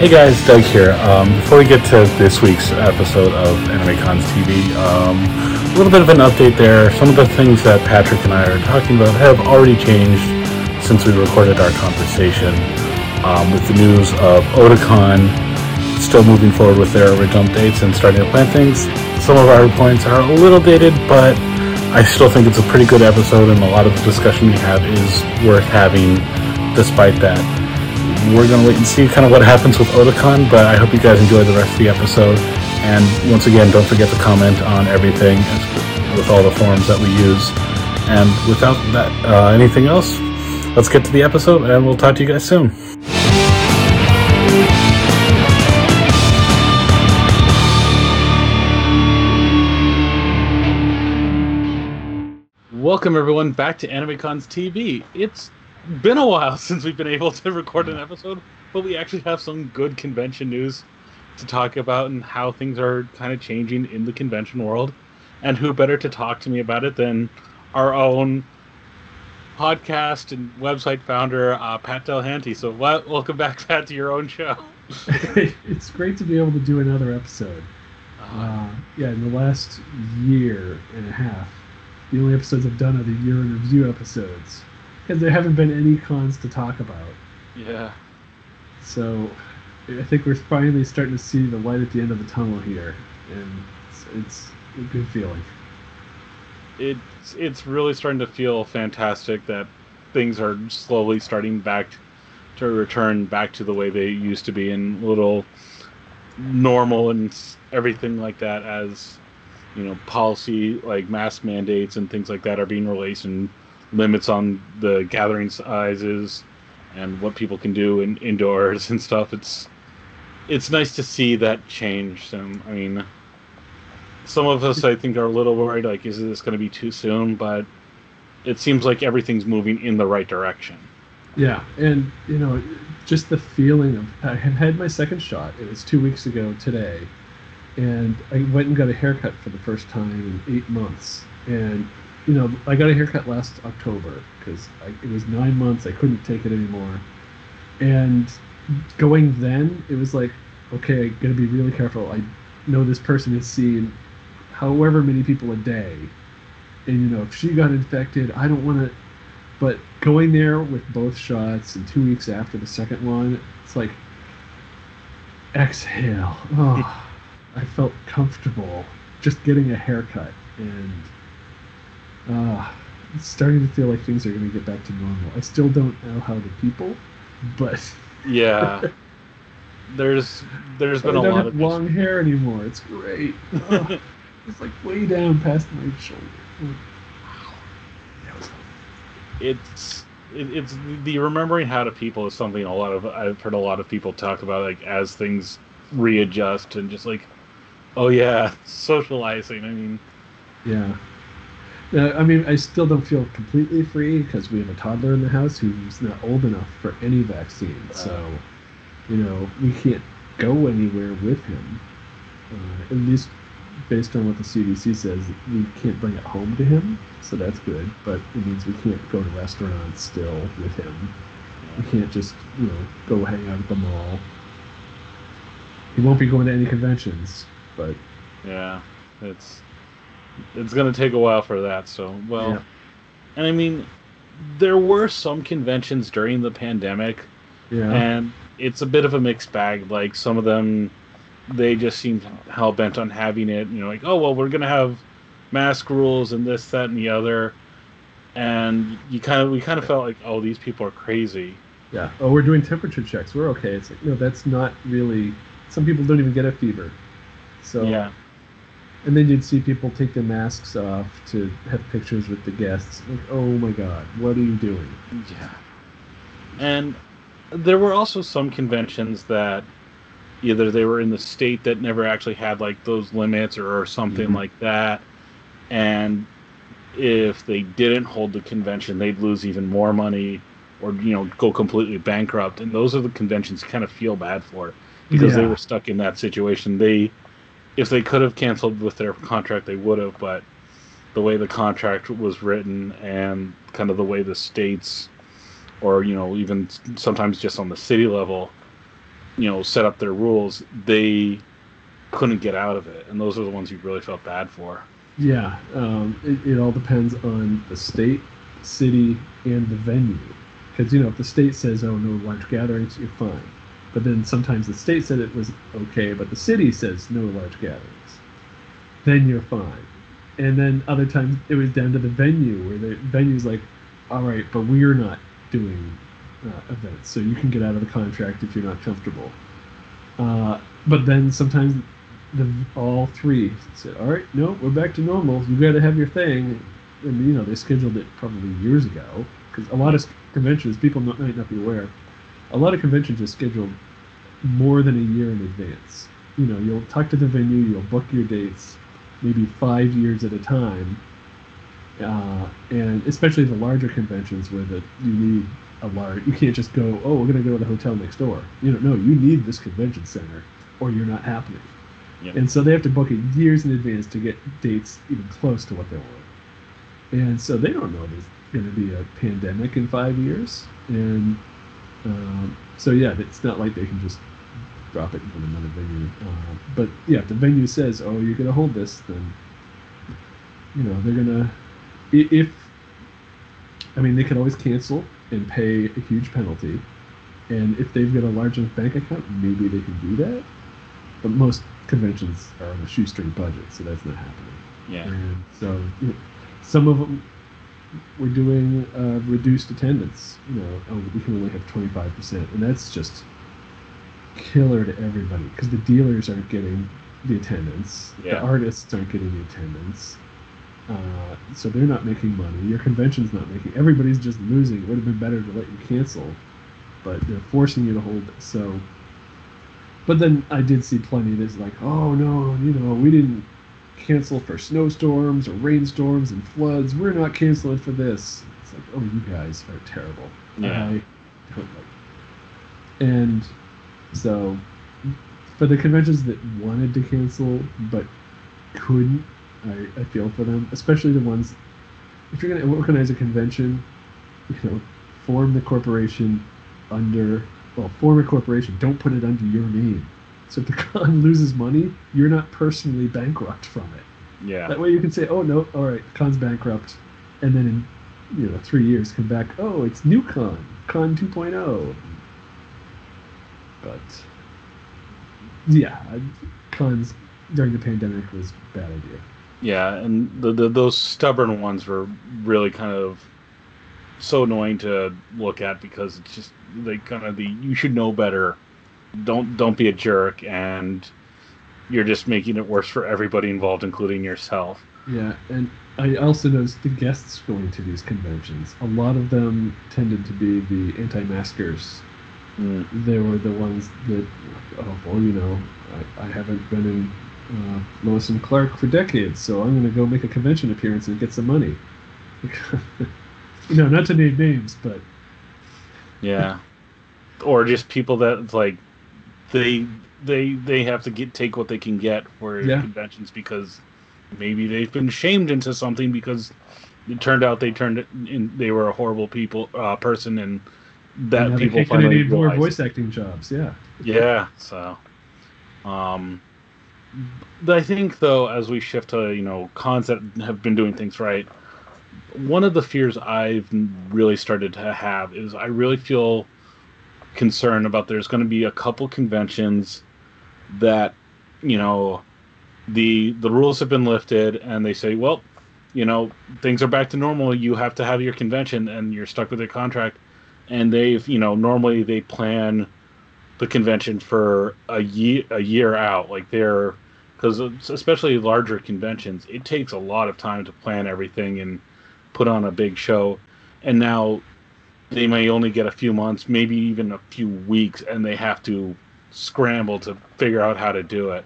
Hey guys, Doug here. Um, before we get to this week's episode of AnimeCons TV, um, a little bit of an update there. Some of the things that Patrick and I are talking about have already changed since we recorded our conversation. Um, with the news of Otakon still moving forward with their original dates and starting to plan things, some of our points are a little dated, but I still think it's a pretty good episode, and a lot of the discussion we have is worth having despite that we're going to wait and see kind of what happens with Otakon, but I hope you guys enjoy the rest of the episode. And once again, don't forget to comment on everything with all the forums that we use. And without that, uh, anything else, let's get to the episode, and we'll talk to you guys soon. Welcome everyone back to AnimeCons TV. It's been a while since we've been able to record an episode, but we actually have some good convention news to talk about and how things are kind of changing in the convention world. And who better to talk to me about it than our own podcast and website founder, uh, Pat Delahanty. So, welcome back, Pat, to your own show. it's great to be able to do another episode. Uh-huh. Uh, yeah, in the last year and a half, the only episodes I've done are the year in review episodes because there haven't been any cons to talk about. Yeah. So I think we're finally starting to see the light at the end of the tunnel here, and it's, it's a good feeling. It's it's really starting to feel fantastic that things are slowly starting back to return back to the way they used to be, and little normal and everything like that as you know policy like mask mandates and things like that are being released and limits on the gathering sizes and what people can do in indoors and stuff. It's it's nice to see that change. I mean, some of us I think are a little worried, like, is this going to be too soon? But it seems like everything's moving in the right direction. Yeah, and you know, just the feeling of I had my second shot. It was two weeks ago today, and I went and got a haircut for the first time in eight months, and you know, I got a haircut last October because it was nine months. I couldn't take it anymore. And going then, it was like, okay, I got to be really careful. I know this person is seeing however many people a day. And, you know, if she got infected, I don't want to. But going there with both shots and two weeks after the second one, it's like, exhale. Oh, I felt comfortable just getting a haircut. And uh, it's starting to feel like things are going to get back to normal. I still don't know how the people, but yeah, there's there's been I a don't lot have of long hair anymore. It's great. Uh, it's like way down past my shoulder. It's it, it's the remembering how to people is something a lot of I've heard a lot of people talk about like as things readjust and just like oh yeah socializing. I mean yeah uh, I mean, I still don't feel completely free because we have a toddler in the house who's not old enough for any vaccine. Uh, so, you know, we can't go anywhere with him. Uh, at least based on what the CDC says, we can't bring it home to him. So that's good. But it means we can't go to restaurants still with him. We can't just, you know, go hang out at the mall. He won't be going to any conventions, but. Yeah, it's it's going to take a while for that. So, well, yeah. and I mean, there were some conventions during the pandemic, yeah. and it's a bit of a mixed bag. Like some of them, they just seem hell bent on having it. You know, like oh well, we're going to have mask rules and this, that, and the other, and you kind of we kind of felt like oh these people are crazy. Yeah. Oh, we're doing temperature checks. We're okay. It's like no, that's not really. Some people don't even get a fever. So yeah and then you'd see people take their masks off to have pictures with the guests. Like, oh my god, what are you doing? Yeah. And there were also some conventions that either they were in the state that never actually had like those limits or, or something mm-hmm. like that. And if they didn't hold the convention, they'd lose even more money or, you know, go completely bankrupt. And those are the conventions you kind of feel bad for because yeah. they were stuck in that situation. They if they could have canceled with their contract, they would have. But the way the contract was written and kind of the way the states, or you know, even sometimes just on the city level, you know set up their rules, they couldn't get out of it, and those are the ones you really felt bad for. Yeah, um, it, it all depends on the state, city, and the venue. Because you know, if the state says, "Oh, no large gatherings," you're fine. But then sometimes the state said it was okay, but the city says no large gatherings. Then you're fine. And then other times it was down to the venue where the venue's like, all right, but we're not doing uh, events, so you can get out of the contract if you're not comfortable. Uh, but then sometimes the all three said, all right, no, we're back to normal. You got to have your thing. And you know they scheduled it probably years ago because a lot of conventions people might not be aware a lot of conventions are scheduled more than a year in advance. You know, you'll talk to the venue, you'll book your dates, maybe five years at a time, uh, and especially the larger conventions where that you need a large. You can't just go, oh, we're going to go to the hotel next door. You know, no, you need this convention center, or you're not happening. Yep. And so they have to book it years in advance to get dates even close to what they want. And so they don't know there's going to be a pandemic in five years, and um, so yeah, it's not like they can just drop it and from another venue. Uh, but yeah, if the venue says, "Oh, you're gonna hold this," then you know they're gonna. If I mean, they can always cancel and pay a huge penalty, and if they've got a large enough bank account, maybe they can do that. But most conventions are on a shoestring budget, so that's not happening. Yeah. And so you know, some of them we're doing uh, reduced attendance. You know, oh, we can only have 25%. And that's just killer to everybody because the dealers aren't getting the attendance, yeah. the artists aren't getting the attendance. Uh, so they're not making money. Your convention's not making. Everybody's just losing. It would have been better to let you cancel, but they're forcing you to hold it. So, but then I did see plenty that's like, oh no, you know, we didn't cancel for snowstorms or rainstorms and floods. We're not canceling for this. It's like, oh, you guys are terrible. Yeah. I don't like. And so, for the conventions that wanted to cancel but couldn't, I, I feel for them, especially the ones. If you're going to organize a convention, you know, form the corporation under well, form a corporation. Don't put it under your name. So if the con loses money, you're not personally bankrupt from it. Yeah. That way you can say, oh no, all right, con's bankrupt, and then in you know three years come back, oh it's new con, con 2.0. But yeah, cons during the pandemic was a bad idea. Yeah, and the, the those stubborn ones were really kind of so annoying to look at because it's just they kind of the you should know better don't don't be a jerk and you're just making it worse for everybody involved including yourself yeah and i also noticed the guests going to these conventions a lot of them tended to be the anti-maskers mm. they were the ones that oh well you know i, I haven't been in uh, Lois and Clark for decades, so I'm going to go make a convention appearance and get some money. you know, not to name names, but yeah, or just people that like they they they have to get take what they can get for yeah. conventions because maybe they've been shamed into something because it turned out they turned it in, they were a horrible people uh, person and that people finally need more voice acting jobs yeah yeah so um I think though as we shift to you know cons that have been doing things right one of the fears I've really started to have is I really feel concern about there's going to be a couple conventions that you know the the rules have been lifted and they say well you know things are back to normal. You have to have your convention and you're stuck with your contract. And they've you know normally they plan the convention for a year a year out. Like they're because especially larger conventions it takes a lot of time to plan everything and put on a big show. And now they may only get a few months, maybe even a few weeks, and they have to scramble to figure out how to do it.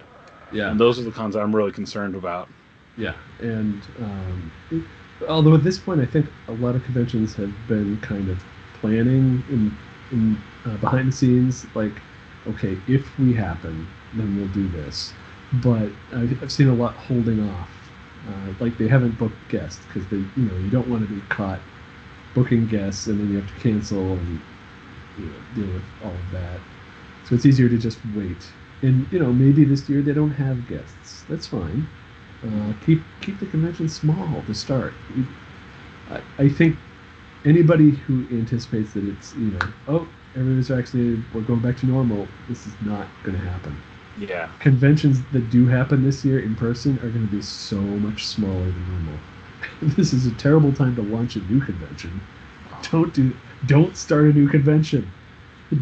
Yeah. And those are the cons I'm really concerned about. Yeah. And um, although at this point, I think a lot of conventions have been kind of planning in, in uh, behind the scenes, like, okay, if we happen, then we'll do this. But I've, I've seen a lot holding off. Uh, like they haven't booked guests because they, you know, you don't want to be caught booking guests and then you have to cancel and you know, deal with all of that. So it's easier to just wait. And you know, maybe this year they don't have guests. That's fine. Uh, keep keep the convention small to start. I, I think anybody who anticipates that it's you know oh everybody's vaccinated we're going back to normal this is not going to happen Yeah. conventions that do happen this year in person are going to be so much smaller than normal this is a terrible time to launch a new convention. Don't do don't start a new convention.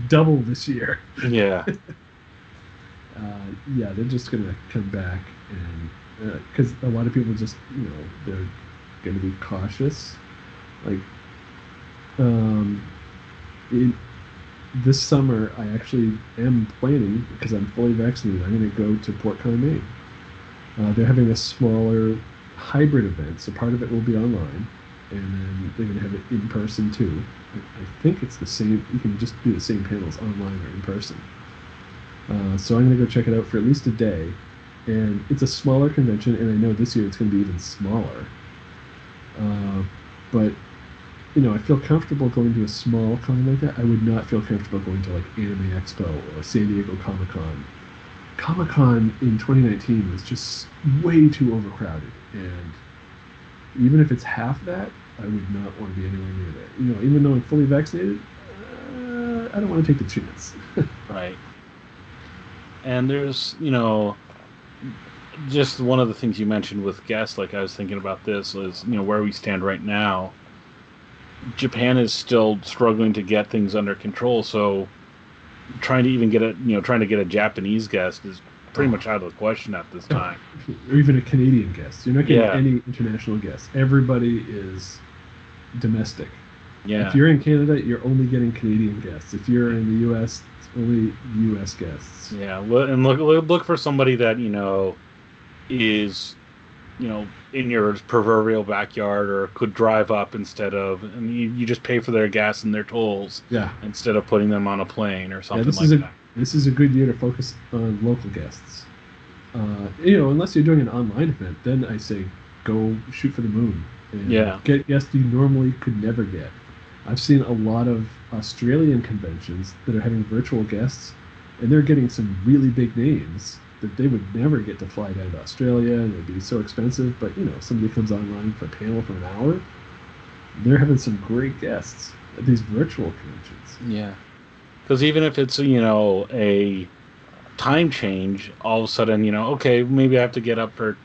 Double this year. Yeah. uh, yeah they're just going to come back and because a lot of people just you know they're going to be cautious. Like um in this summer i actually am planning because i'm fully vaccinated i'm going to go to PortCon Maine uh, they're having a smaller hybrid event so part of it will be online and then they're going to have it in person too I, think it's the same you can just do the same panels online or in person uh, so i'm going to go check it out for at least a day and it's a smaller convention and i know this year it's going to be even smaller uh, but you know, I feel comfortable going to a small con like that. I would not feel comfortable going to like Anime Expo or San Diego Comic Con. Comic Con in 2019 was just way too overcrowded, and even if it's half that, I would not want to be anywhere near that. You know, even though I'm fully vaccinated, uh, I don't want to take the chance. Right. And there's, you know, just one of the things you mentioned with guests, like I was thinking about this, is, you know, where we stand right now. Japan is still struggling to get things under control, so trying to even get a, you know, trying to get a Japanese guest is pretty much out of the question at this time. or even a Canadian guest. You're not getting Yeah. any international guests. Everybody is domestic. Yeah. If you're in Canada, you're only getting Canadian guests. If you're in the U.S., it's only U.S. guests. Yeah, and look look look for somebody that you know is you know in your proverbial backyard or could drive up instead of and you, you just pay for their gas and their tolls Yeah, instead of putting them on a plane or something this like is a- that. this is a good year to focus on local guests. Uh, you know, unless you're doing an online event, then I say go shoot for the moon and Yeah. get guests you normally could never get. I've seen a lot of Australian conventions that are having virtual guests, and they're getting some really big names that they would never get to fly down to Australia, and it'd be so expensive. But you know, somebody comes online for a panel for an hour, they're having some great guests at these virtual conventions. Yeah, because even if it's you know a time change, all of a sudden you know okay maybe I have to get up for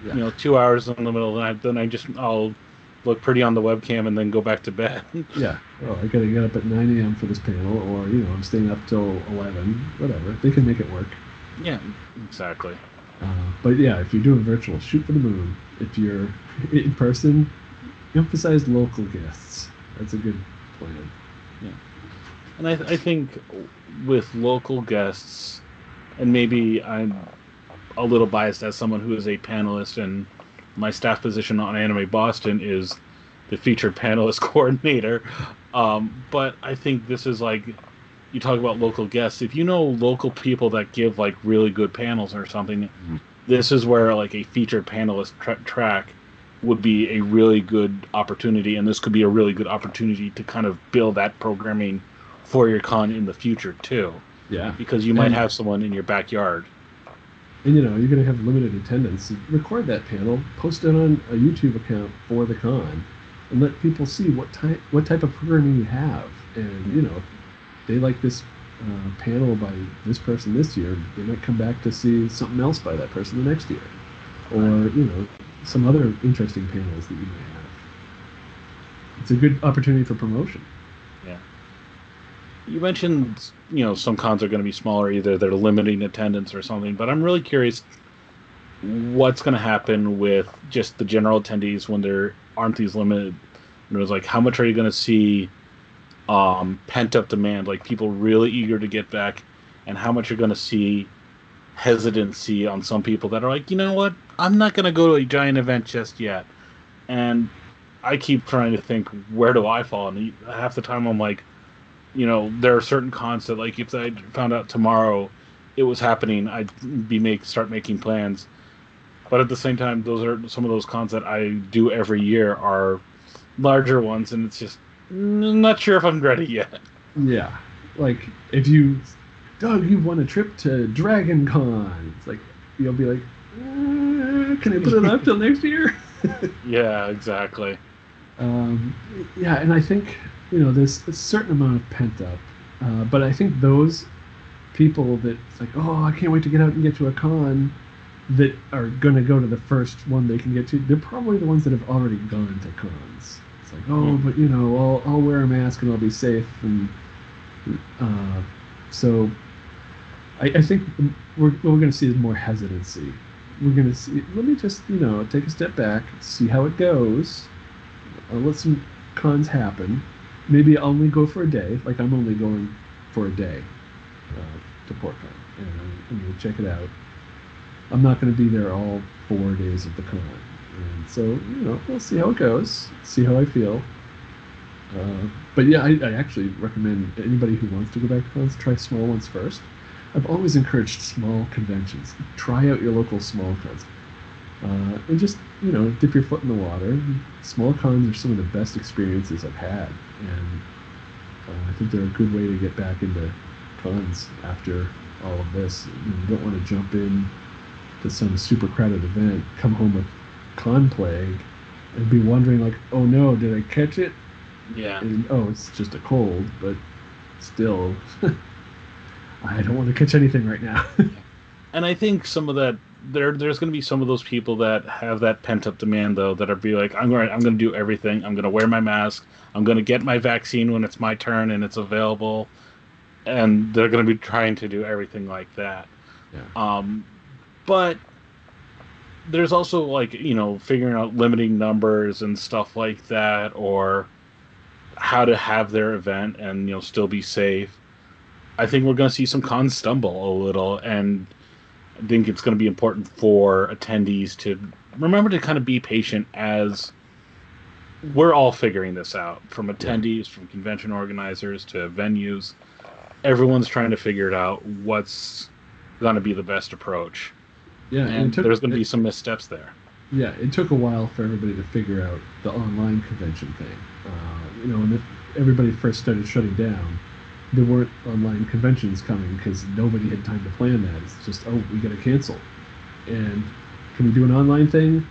Yeah. you know two hours in the middle of the night, then I just I'll look pretty on the webcam and then go back to bed. Yeah. Oh, I gotta get up at 9 a.m. for this panel, or you know, I'm staying up till 11. Whatever. They can make it work. Yeah, exactly. Uh, but yeah, if you're doing virtual, shoot for the moon. If you're in person, emphasize local guests. That's a good plan. Yeah, and I, I think with local guests, and maybe I'm a little biased as someone who is a panelist, and my staff position on Anime Boston is the featured panelist coordinator. Um, but I think this is like you talk about local guests. If you know local people that give like really good panels or something, mm-hmm. this is where like a featured panelist tra- track would be a really good opportunity, and this could be a really good opportunity to kind of build that programming for your con in the future too, Yeah. because you might And- have someone in your backyard. And you know, you're gonna have limited attendance. Record that panel, post it on a YouTube account for the con, and let people see what type what type of programming you have. And you know, they like this uh, panel by this person this year, they might come back to see something else by that person the next year, or you know, some other interesting panels that you may have. It's a good opportunity for promotion. Yeah. You mentioned, you know, some cons are going to be smaller, either they're limiting attendance or something. But I'm really curious, what's going to happen with just the general attendees when there aren't these limited? And it was like, how much are you going to see um, pent up demand, like people really eager to get back, and how much you're going to see hesitancy on some people that are like, you know what, I'm not going to go to a giant event just yet. And I keep trying to think, where do I fall? And half the time I'm like, you know, there are certain cons that like if I found out tomorrow it was happening, I'd be make start making plans. But at the same time, those are some of those cons that I do every year are larger ones, and it's just not sure if I'm ready yet. Yeah, like if you Doug, you've won a trip to Dragon Con. It's like you'll be like, uh, can I put it up till next year? yeah, exactly. Um, yeah, and I think you know there's a certain amount of pent up, uh, but I think those people that it's like, oh, I can't wait to get out and get to a con, that are gonna go to the first one they can get to. They're probably the ones that have already gone to cons. It's like, oh, but you know, I'll I'll wear a mask and I'll be safe, and uh, so I, I think we're we're gonna see is more hesitancy. We're gonna see. Let me just you know take a step back, see how it goes. I'll let some cons happen. Maybe I'll only go for a day. Like I'm only going for a day uh, to PortCon, and I'm going to check it out. I'm not going to be there all four days of the con, and so you know we'll see how it goes, see how I feel. Uh, but yeah, I, I actually recommend anybody who wants to go back to cons try small ones first. I've always encouraged small conventions. Try out your local small cons. Uh, and just you know dip your foot in the water. Small cons are some of the best experiences I've had, and uh, I think they're a good way to get back into cons after all of this. You, know, you don't want to jump in to some super crowded event, come home with con plague, and be wondering like, oh no, did I catch it? Yeah. And oh, it's just a cold, but still, I don't want to catch anything right now. and I think some of that there there's going to be some of those people that have that pent up demand though that are be like I'm going I'm going to do everything. I'm going to wear my mask. I'm going to get my vaccine when it's my turn and it's available. And they're going to be trying to do everything like that. Yeah. Um but there's also like, you know, figuring out limiting numbers and stuff like that or how to have their event and you know still be safe. I think we're going to see some cons stumble a little and I think it's going to be important for attendees to remember to kind of be patient as we're all figuring this out from attendees, from convention organizers to venues. Everyone's trying to figure it out what's going to be the best approach. Yeah, and, took, there's going to be some missteps there. Yeah, it took a while for everybody to figure out the online convention thing. Uh, you know, when everybody first started shutting down, there weren't online conventions coming because nobody had time to plan that. It's just, oh, we got to cancel. And can we do an online thing?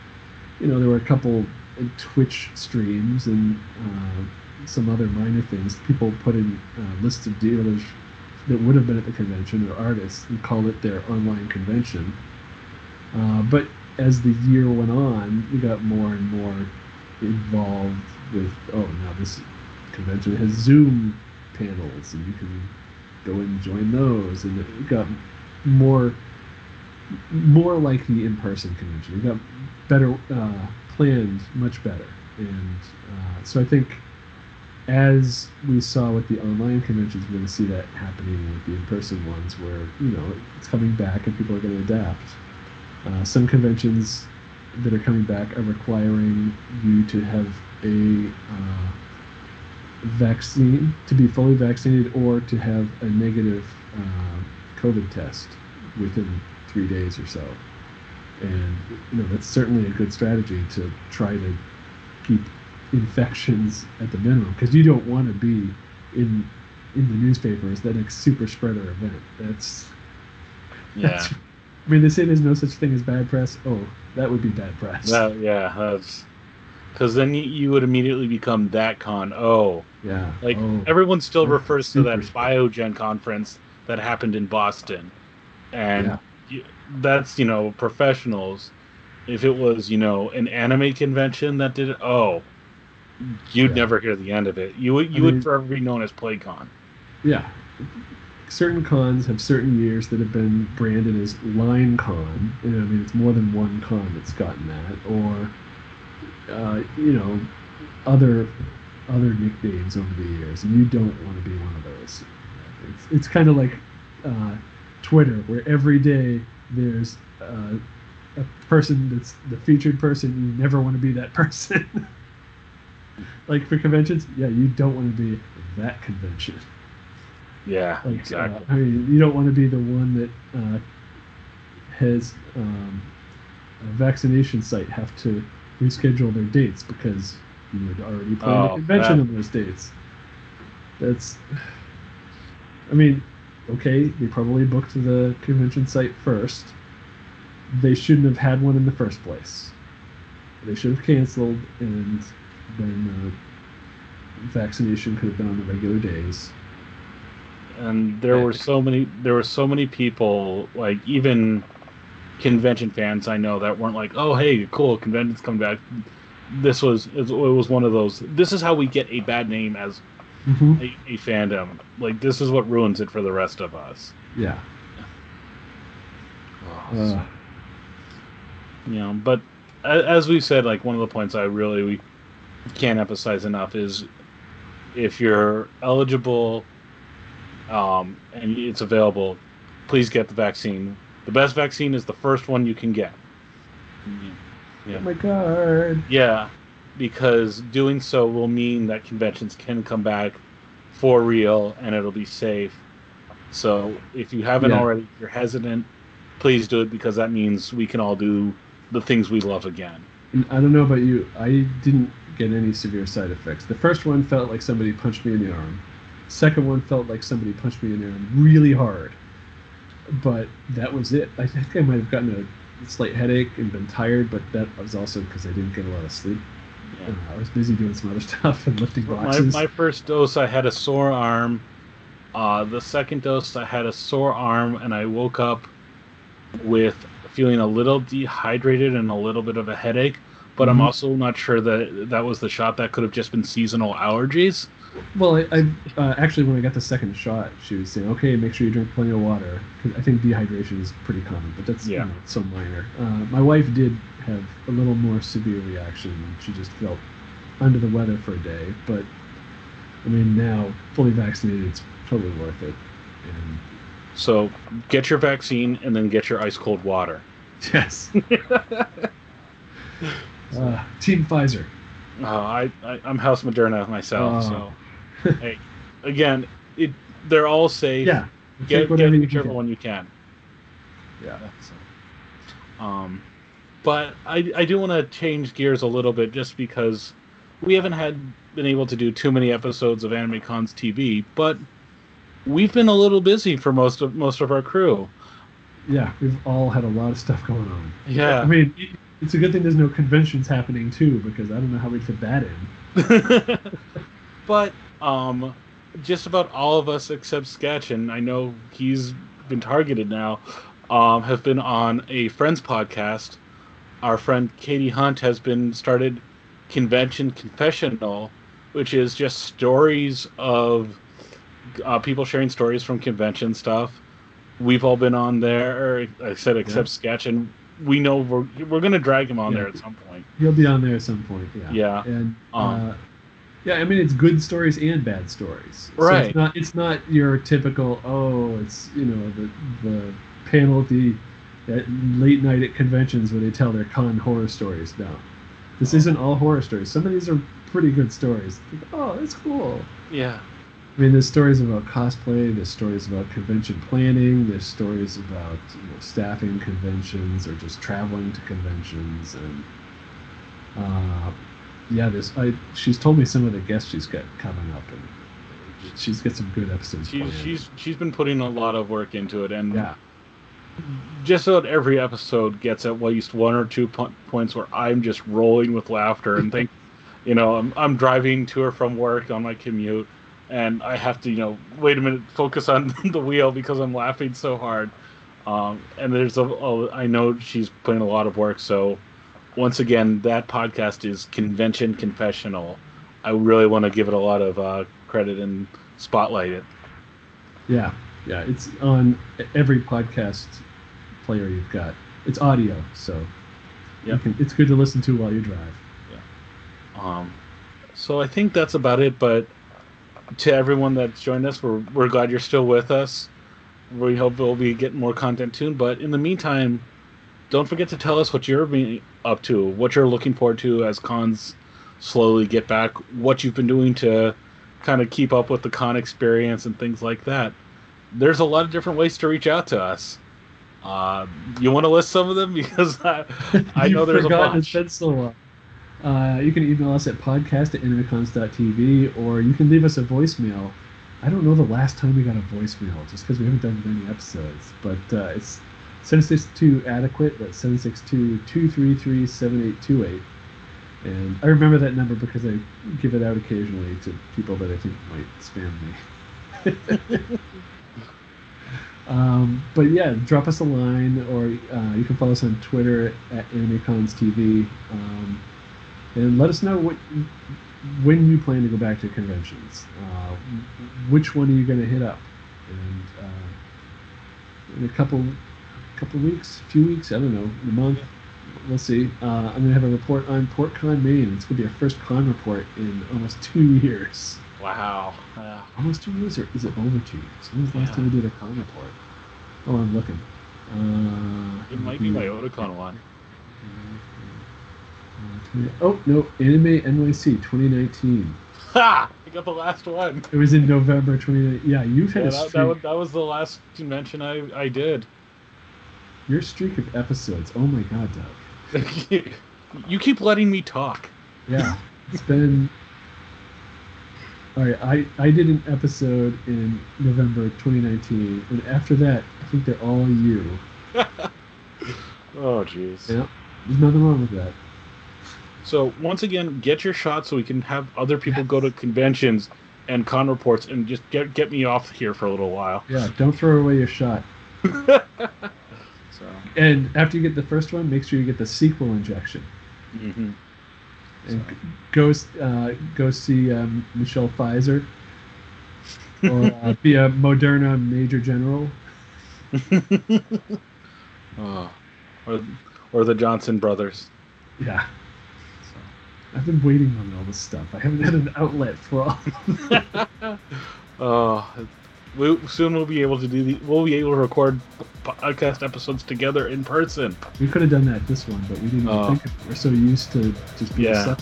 You know, there were a couple Twitch streams and uh, some other minor things. People put in uh, lists of dealers that would have been at the convention or artists and call it their online convention. Uh, but as the year went on, we got more and more involved with, oh, now this convention has Zoom panels, and you can go and join those, and it got more more like the in-person convention. We got better uh, planned, much better, and uh, so I think as we saw with the online conventions, we're going to see that happening with the in-person ones, where you know it's coming back and people are going to adapt. Uh, some conventions that are coming back are requiring you to have a uh, vaccine, to be fully vaccinated, or to have a negative uh, COVID test within three days or so. And you know that's certainly a good strategy to try to keep infections at the minimum because you don't want to be in in the newspapers that next super spreader event. That's yeah. That's, I mean, they say there's no such thing as bad press. Oh, that would be bad press. That, yeah, that's because then you, would immediately become that con. Oh, yeah. Like oh, everyone still refers to that Biogen conference that happened in Boston, and yeah. you, that's you know professionals. If it was you know an anime convention that did it, oh, you'd yeah. never hear the end of it. You would you I would forever be known as PlagueCon. Yeah. Certain cons have certain years that have been branded as Line Con. I mean, it's more than one con that's gotten that, or uh, you know, other other nicknames over the years, and you don't want to be one of those. It's, it's kind of like uh, Twitter, where every day there's uh, a person that's the featured person. You never want to be that person. like for conventions, yeah, you don't want to be that convention. Yeah, like, uh, exactly. I mean, you don't want to be the one that uh, has um, a vaccination site have to reschedule their dates because you had already planned oh, a convention on those dates. That's, I mean, okay, they probably booked the convention site first. They shouldn't have had one in the first place. They should have canceled, and then uh, vaccination could have been on the regular days. And there were so many. There were so many people, like even convention fans I know that weren't like, "Oh, hey, cool, convention's coming back." This was it was one of those. This is how we get a bad name as Mm-hmm. a, a fandom. Like this is what ruins it for the rest of us. Yeah. Oh, Uh, you know but as we said like one of the points i really we can't emphasize enough is if you're eligible um, and it's available please get the vaccine the best vaccine is the first one you can get Yeah. Oh my god. yeah because doing so will mean that conventions can come back for real and it'll be safe so if you haven't Yeah. already if you're hesitant please do it because that means we can all do the things we love again And I don't know about you. I didn't get any severe side effects. The first one felt like somebody punched me in the arm. Second one felt like somebody punched me in the arm really hard. But that was it. I think I might have gotten a slight headache and been tired, but that was also because I didn't get a lot of sleep. Yeah. Uh, I was busy doing some other stuff and lifting My, boxes. my first dose, I had a sore arm. Uh, the second dose, I had a sore arm, and I woke up with feeling a little dehydrated and a little bit of a headache. But I'm Mhm. also not sure that that was the shot. That could have just been seasonal allergies. Well, I, I uh, actually, when I got the second shot, she was saying, "Okay, make sure you drink plenty of water." 'Cause I think dehydration is pretty common, but that's you Yeah. know, so minor. Uh, my wife did have a little more severe reaction. She just felt under the weather for a day, but I mean, now fully vaccinated, it's totally worth it. And So get your vaccine and then get your ice cold water. yes, uh, Team Pfizer. Uh, I, I I'm House Moderna myself. Oh. So hey, again, it they're all safe. Yeah, get, get whichever one you can. Yeah. Um, but I, I do want to change gears a little bit just because we haven't had been able to do too many episodes of Anime Cons TV, but we've been a little busy for most of most of our crew. Yeah, we've all had a lot of stuff going on. Yeah. I mean, it's a good thing there's no conventions happening too, because I don't know how we'd fit that in. but um, just about all of us except Sketch, and I know he's been targeted now, um, have been on a Friends podcast. Our friend Katie Hunt has been started Convention Confessional, which is just stories of uh, people sharing stories from convention stuff. We've all been on there. I said except Sketch, and we know we're we're gonna drag him on Yeah. there at some point. He'll be on there at some point. Yeah. Yeah. And Um, uh, yeah, I mean, it's good stories and bad stories. So Right. it's not. It's not your typical. Oh, it's you know the the panel at the at late night at conventions where they tell their con horror stories. No, this isn't all horror stories. Some of these are pretty good stories. Oh, that's cool. Yeah. I mean, there's stories about cosplay. There's stories about convention planning. There's stories about you know, staffing conventions or just traveling to conventions. And uh, yeah, there's. I she's told me some of the guests she's got coming up, and she's got some good episodes. She's planned. she's she's been putting a lot of work into it, and yeah, just about every episode gets at least one or two po- points where I'm just rolling with laughter and think, you know, I'm I'm driving to or from work on my commute, and I have to, you know, wait a minute, focus on the wheel because I'm laughing so hard. Um, and there's a, a, I know she's putting a lot of work, so once again, that podcast is Convention Confessional. I really want to give it a lot of uh, credit and spotlight it. yeah, yeah. It's on every podcast player you've got. It's audio, so can, it's good to listen to while you drive. Yeah. Um, so I think that's about it. But to everyone that's joined us, we're we're glad you're still with us. We hope we'll be getting more content soon. But in the meantime, don't forget to tell us what you're being up to, what you're looking forward to as cons slowly get back, what you've been doing to kind of keep up with the con experience and things like that. There's a lot of different ways to reach out to us. Uh, you want to list some of them because I, I know there's a bunch. It's been so long. Uh, you can email us at podcast at animecons.tv or you can leave us a voicemail I don't know the last time we got a voicemail, just because we haven't done many episodes. But uh, it's 762 adequate. That's 762-233-7828. And I remember that number because I give it out occasionally to people that I think might spam me. um, but yeah, drop us a line, or uh, you can follow us on Twitter at AnimeConsTV, um, and let us know what when you plan to go back to conventions. Uh, which one are you going to hit up? And uh, in a couple couple weeks, a few weeks, I don't know, a month, we'll see. Uh, I'm going to have a report on PortCon Maine. It's going to be our first con report in almost two years. Wow. Yeah. Almost two years, or is it over two years? When was the last Yeah. time we did a con report? Oh, I'm looking. Uh, It might be my Otakon one. 20 oh no, Anime NYC 2019. Ha! I got the last one. It was in November 2019. Yeah, you've had Yeah, a that, that, was, that was the last convention I, I did. Your streak of episodes. Oh my god, Doug. you keep letting me talk. Yeah, it's been. All right, I I did an episode in November 2019, and after that, I think they're all you. Oh, jeez. Yeah, there's nothing wrong with that. So once again, get your shot so we can have other people go to conventions and con reports and just get get me off here for a little while. Yeah, don't throw away your shot. So. And after you get the first one, make sure you get the sequel injection. hmm And go uh, go see um, Michelle Pfizer, or uh, be a Moderna Major General. oh. Or, or the Johnson brothers. Yeah. So. I've been waiting on all this stuff. I haven't had an outlet for all. Oh, we, soon we'll be able to do the. We'll be able to record podcast episodes together in person. we could have done that this one, but we didn't Oh. think of. We're so used to just being Yeah. stuck.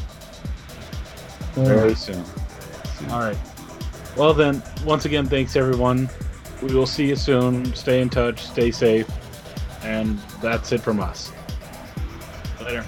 Very soon. All right. Well then, once again, thanks everyone. We will see you soon. Stay in touch. Stay safe. And that's it from us. Later.